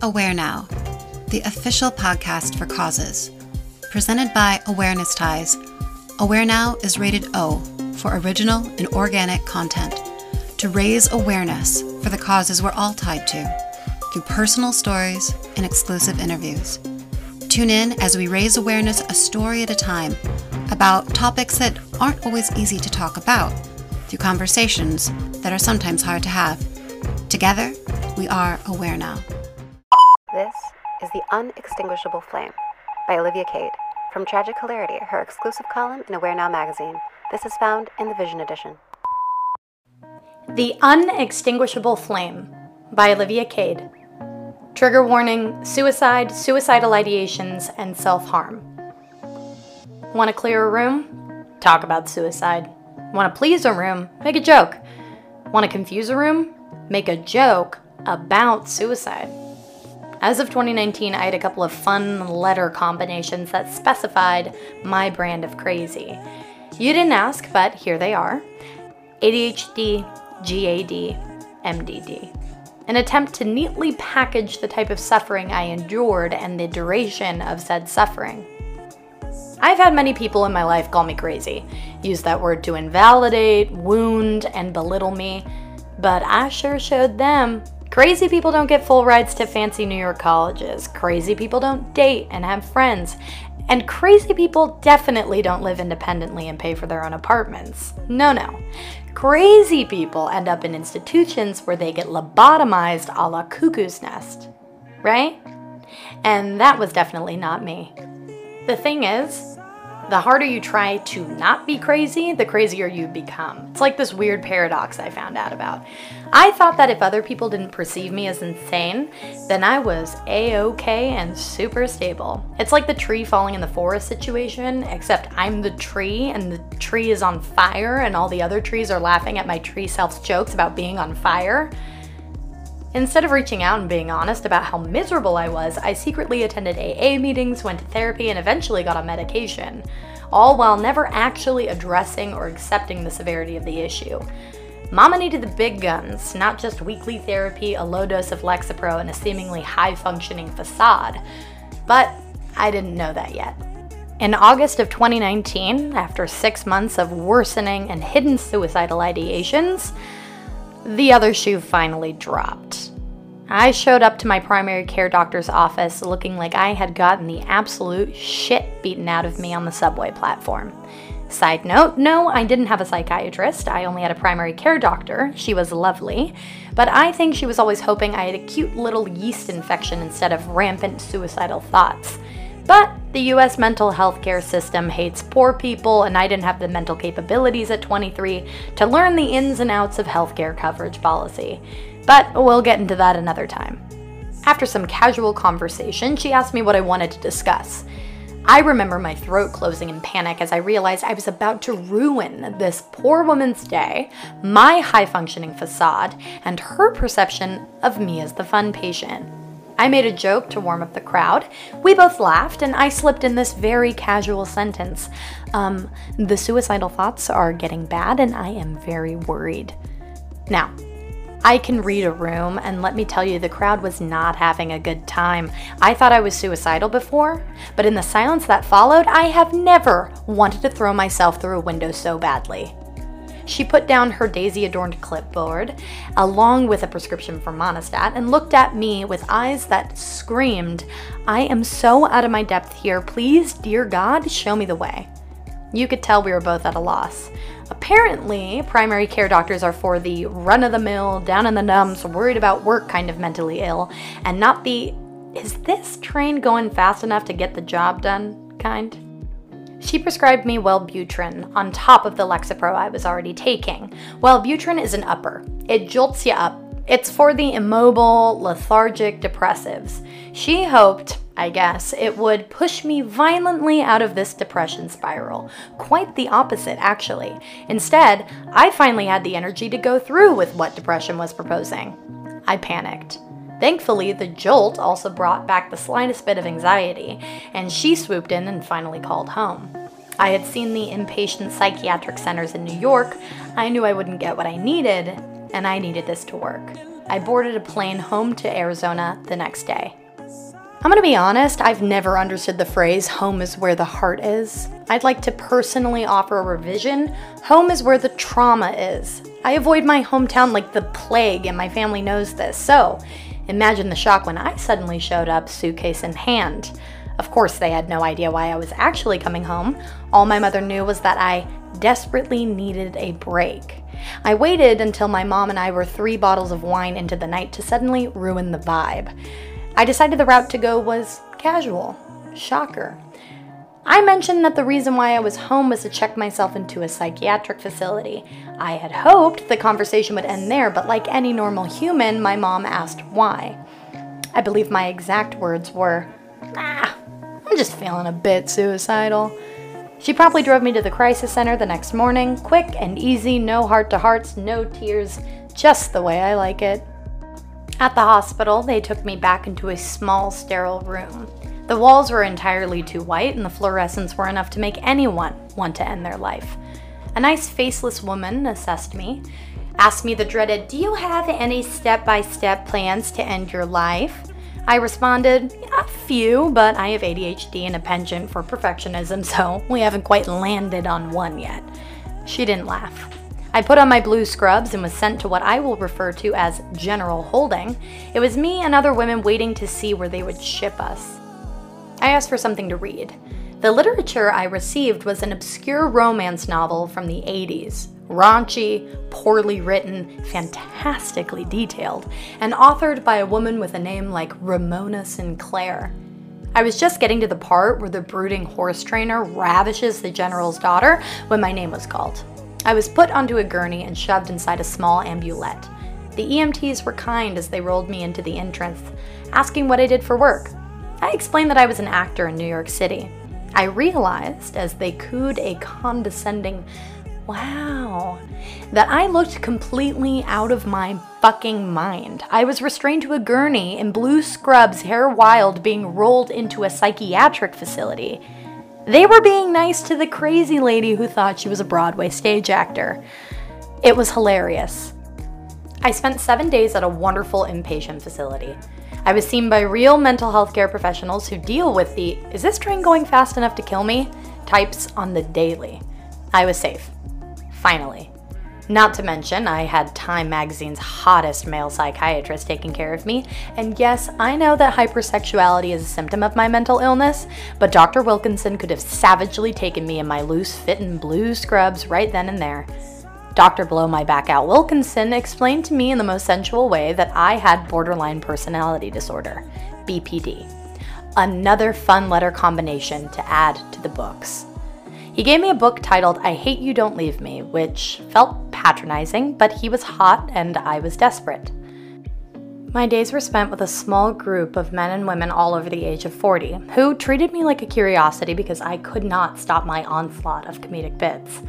Aware Now, the official podcast for causes. Presented by Awareness Ties, Aware Now is rated O for original and organic content to raise awareness for the causes we're all tied to through personal stories and exclusive interviews. Tune in as we raise awareness a story at a time about topics that aren't always easy to talk about through conversations that are sometimes hard to have. Together, we are aware now. This is The Unextinguishable Flame by Olivia Cade. From Tragic Hilarity, her exclusive column in Aware Now magazine. This is found in the Vision edition. The Unextinguishable Flame by Olivia Cade. Trigger warning suicide, suicidal ideations, and self harm. Want to clear a room? Talk about suicide. Want to please a room? Make a joke. Want to confuse a room? Make a joke about suicide. As of 2019, I had a couple of fun letter combinations that specified my brand of crazy. You didn't ask, but here they are ADHD, GAD, MDD. An attempt to neatly package the type of suffering I endured and the duration of said suffering. I've had many people in my life call me crazy, use that word to invalidate, wound, and belittle me, but I sure showed them Crazy people don't get full rides to fancy New York colleges. Crazy people don't date and have friends. And crazy people definitely don't live independently and pay for their own apartments. No, no. Crazy people end up in institutions where they get lobotomized a la cuckoo's nest. Right? And that was definitely not me. The thing is, the harder you try to not be crazy, the crazier you become. It's like this weird paradox I found out about. I thought that if other people didn't perceive me as insane, then I was a okay and super stable. It's like the tree falling in the forest situation, except I'm the tree and the tree is on fire, and all the other trees are laughing at my tree self's jokes about being on fire. Instead of reaching out and being honest about how miserable I was, I secretly attended AA meetings, went to therapy, and eventually got on medication, all while never actually addressing or accepting the severity of the issue. Mama needed the big guns, not just weekly therapy, a low dose of Lexapro, and a seemingly high functioning facade. But I didn't know that yet. In August of 2019, after six months of worsening and hidden suicidal ideations, the other shoe finally dropped. I showed up to my primary care doctor's office looking like I had gotten the absolute shit beaten out of me on the subway platform. Side note, no, I didn't have a psychiatrist. I only had a primary care doctor. She was lovely. But I think she was always hoping I had a cute little yeast infection instead of rampant suicidal thoughts. But the US mental health care system hates poor people, and I didn't have the mental capabilities at 23 to learn the ins and outs of healthcare coverage policy. But we'll get into that another time. After some casual conversation, she asked me what I wanted to discuss. I remember my throat closing in panic as I realized I was about to ruin this poor woman's day, my high functioning facade, and her perception of me as the fun patient. I made a joke to warm up the crowd. We both laughed, and I slipped in this very casual sentence um, The suicidal thoughts are getting bad, and I am very worried. Now, I can read a room, and let me tell you, the crowd was not having a good time. I thought I was suicidal before, but in the silence that followed, I have never wanted to throw myself through a window so badly. She put down her daisy adorned clipboard, along with a prescription for Monistat, and looked at me with eyes that screamed, I am so out of my depth here. Please, dear God, show me the way. You could tell we were both at a loss. Apparently, primary care doctors are for the run of the mill, down in the dumps, worried about work kind of mentally ill, and not the is this train going fast enough to get the job done kind. She prescribed me Wellbutrin on top of the Lexapro I was already taking. Wellbutrin is an upper. It jolts you up. It's for the immobile, lethargic depressives. She hoped, I guess, it would push me violently out of this depression spiral. Quite the opposite, actually. Instead, I finally had the energy to go through with what depression was proposing. I panicked. Thankfully, the jolt also brought back the slightest bit of anxiety, and she swooped in and finally called home. I had seen the inpatient psychiatric centers in New York. I knew I wouldn't get what I needed, and I needed this to work. I boarded a plane home to Arizona the next day. I'm gonna be honest, I've never understood the phrase home is where the heart is. I'd like to personally offer a revision home is where the trauma is. I avoid my hometown like the plague, and my family knows this. So, imagine the shock when I suddenly showed up, suitcase in hand. Of course, they had no idea why I was actually coming home. All my mother knew was that I desperately needed a break. I waited until my mom and I were three bottles of wine into the night to suddenly ruin the vibe. I decided the route to go was casual. Shocker. I mentioned that the reason why I was home was to check myself into a psychiatric facility. I had hoped the conversation would end there, but like any normal human, my mom asked why. I believe my exact words were, Ah, I'm just feeling a bit suicidal. She promptly drove me to the crisis center the next morning, quick and easy, no heart to hearts, no tears, just the way I like it. At the hospital, they took me back into a small, sterile room. The walls were entirely too white, and the fluorescents were enough to make anyone want to end their life. A nice faceless woman assessed me, asked me the dreaded, Do you have any step by step plans to end your life? I responded, A few, but I have ADHD and a penchant for perfectionism, so we haven't quite landed on one yet. She didn't laugh. I put on my blue scrubs and was sent to what I will refer to as general holding. It was me and other women waiting to see where they would ship us. I asked for something to read. The literature I received was an obscure romance novel from the 80s. Raunchy, poorly written, fantastically detailed, and authored by a woman with a name like Ramona Sinclair. I was just getting to the part where the brooding horse trainer ravishes the general's daughter when my name was called. I was put onto a gurney and shoved inside a small ambulette. The EMTs were kind as they rolled me into the entrance, asking what I did for work. I explained that I was an actor in New York City. I realized, as they cooed a condescending, wow, that I looked completely out of my fucking mind. I was restrained to a gurney in blue scrubs, hair wild, being rolled into a psychiatric facility. They were being nice to the crazy lady who thought she was a Broadway stage actor. It was hilarious. I spent seven days at a wonderful inpatient facility. I was seen by real mental health care professionals who deal with the is this train going fast enough to kill me types on the daily. I was safe. Finally. Not to mention, I had Time magazine's hottest male psychiatrist taking care of me. And yes, I know that hypersexuality is a symptom of my mental illness, but Dr. Wilkinson could have savagely taken me in my loose fitting blue scrubs right then and there. Dr. Blow My Back Out Wilkinson explained to me in the most sensual way that I had borderline personality disorder, BPD. Another fun letter combination to add to the books. He gave me a book titled I Hate You Don't Leave Me, which felt patronizing, but he was hot and I was desperate. My days were spent with a small group of men and women all over the age of 40 who treated me like a curiosity because I could not stop my onslaught of comedic bits.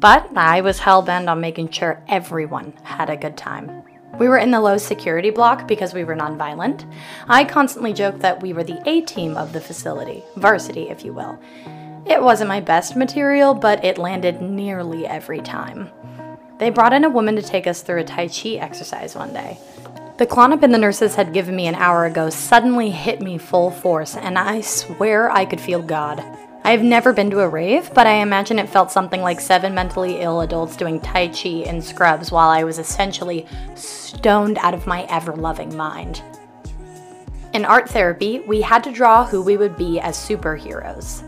But I was hell bent on making sure everyone had a good time. We were in the low security block because we were nonviolent. I constantly joked that we were the A team of the facility, varsity, if you will. It wasn't my best material, but it landed nearly every time. They brought in a woman to take us through a Tai Chi exercise one day. The Klonopin the nurses had given me an hour ago suddenly hit me full force, and I swear I could feel God. I have never been to a rave, but I imagine it felt something like seven mentally ill adults doing Tai Chi in scrubs while I was essentially stoned out of my ever loving mind. In art therapy, we had to draw who we would be as superheroes.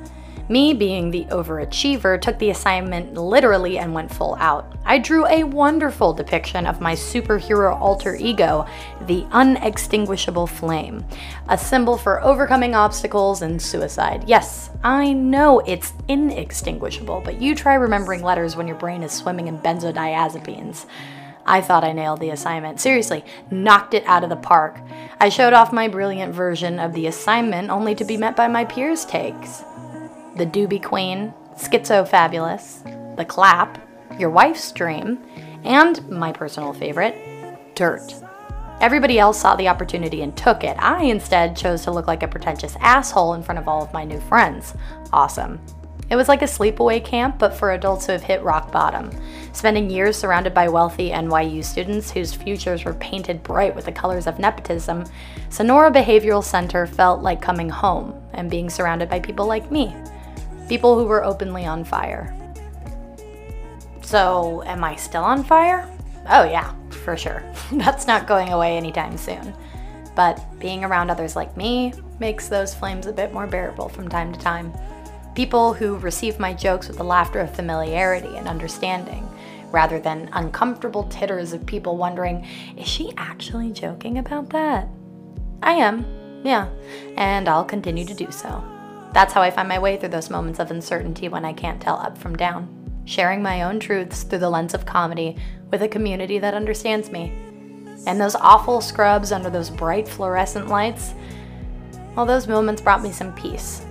Me, being the overachiever, took the assignment literally and went full out. I drew a wonderful depiction of my superhero alter ego, the unextinguishable flame, a symbol for overcoming obstacles and suicide. Yes, I know it's inextinguishable, but you try remembering letters when your brain is swimming in benzodiazepines. I thought I nailed the assignment. Seriously, knocked it out of the park. I showed off my brilliant version of the assignment only to be met by my peers' takes the Doobie Queen, Schizo Fabulous, The Clap, Your Wife's Dream, and my personal favorite, Dirt. Everybody else saw the opportunity and took it. I instead chose to look like a pretentious asshole in front of all of my new friends. Awesome. It was like a sleepaway camp, but for adults who have hit rock bottom. Spending years surrounded by wealthy NYU students whose futures were painted bright with the colors of nepotism, Sonora Behavioral Center felt like coming home and being surrounded by people like me. People who were openly on fire. So, am I still on fire? Oh, yeah, for sure. That's not going away anytime soon. But being around others like me makes those flames a bit more bearable from time to time. People who receive my jokes with the laughter of familiarity and understanding, rather than uncomfortable titters of people wondering, is she actually joking about that? I am, yeah, and I'll continue to do so. That's how I find my way through those moments of uncertainty when I can't tell up from down, sharing my own truths through the lens of comedy with a community that understands me. And those awful scrubs under those bright fluorescent lights, well, those moments brought me some peace.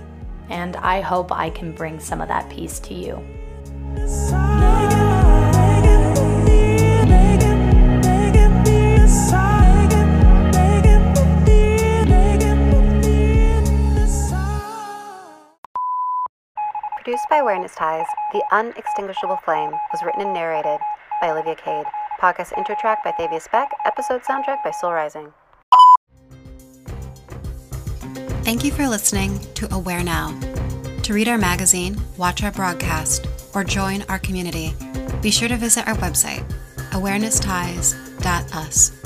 And I hope I can bring some of that peace to you. Awareness Ties, The Unextinguishable Flame was written and narrated by Olivia Cade. Podcast intro track by Thavius Beck. Episode soundtrack by Soul Rising. Thank you for listening to Aware Now. To read our magazine, watch our broadcast, or join our community, be sure to visit our website, awarenessties.us.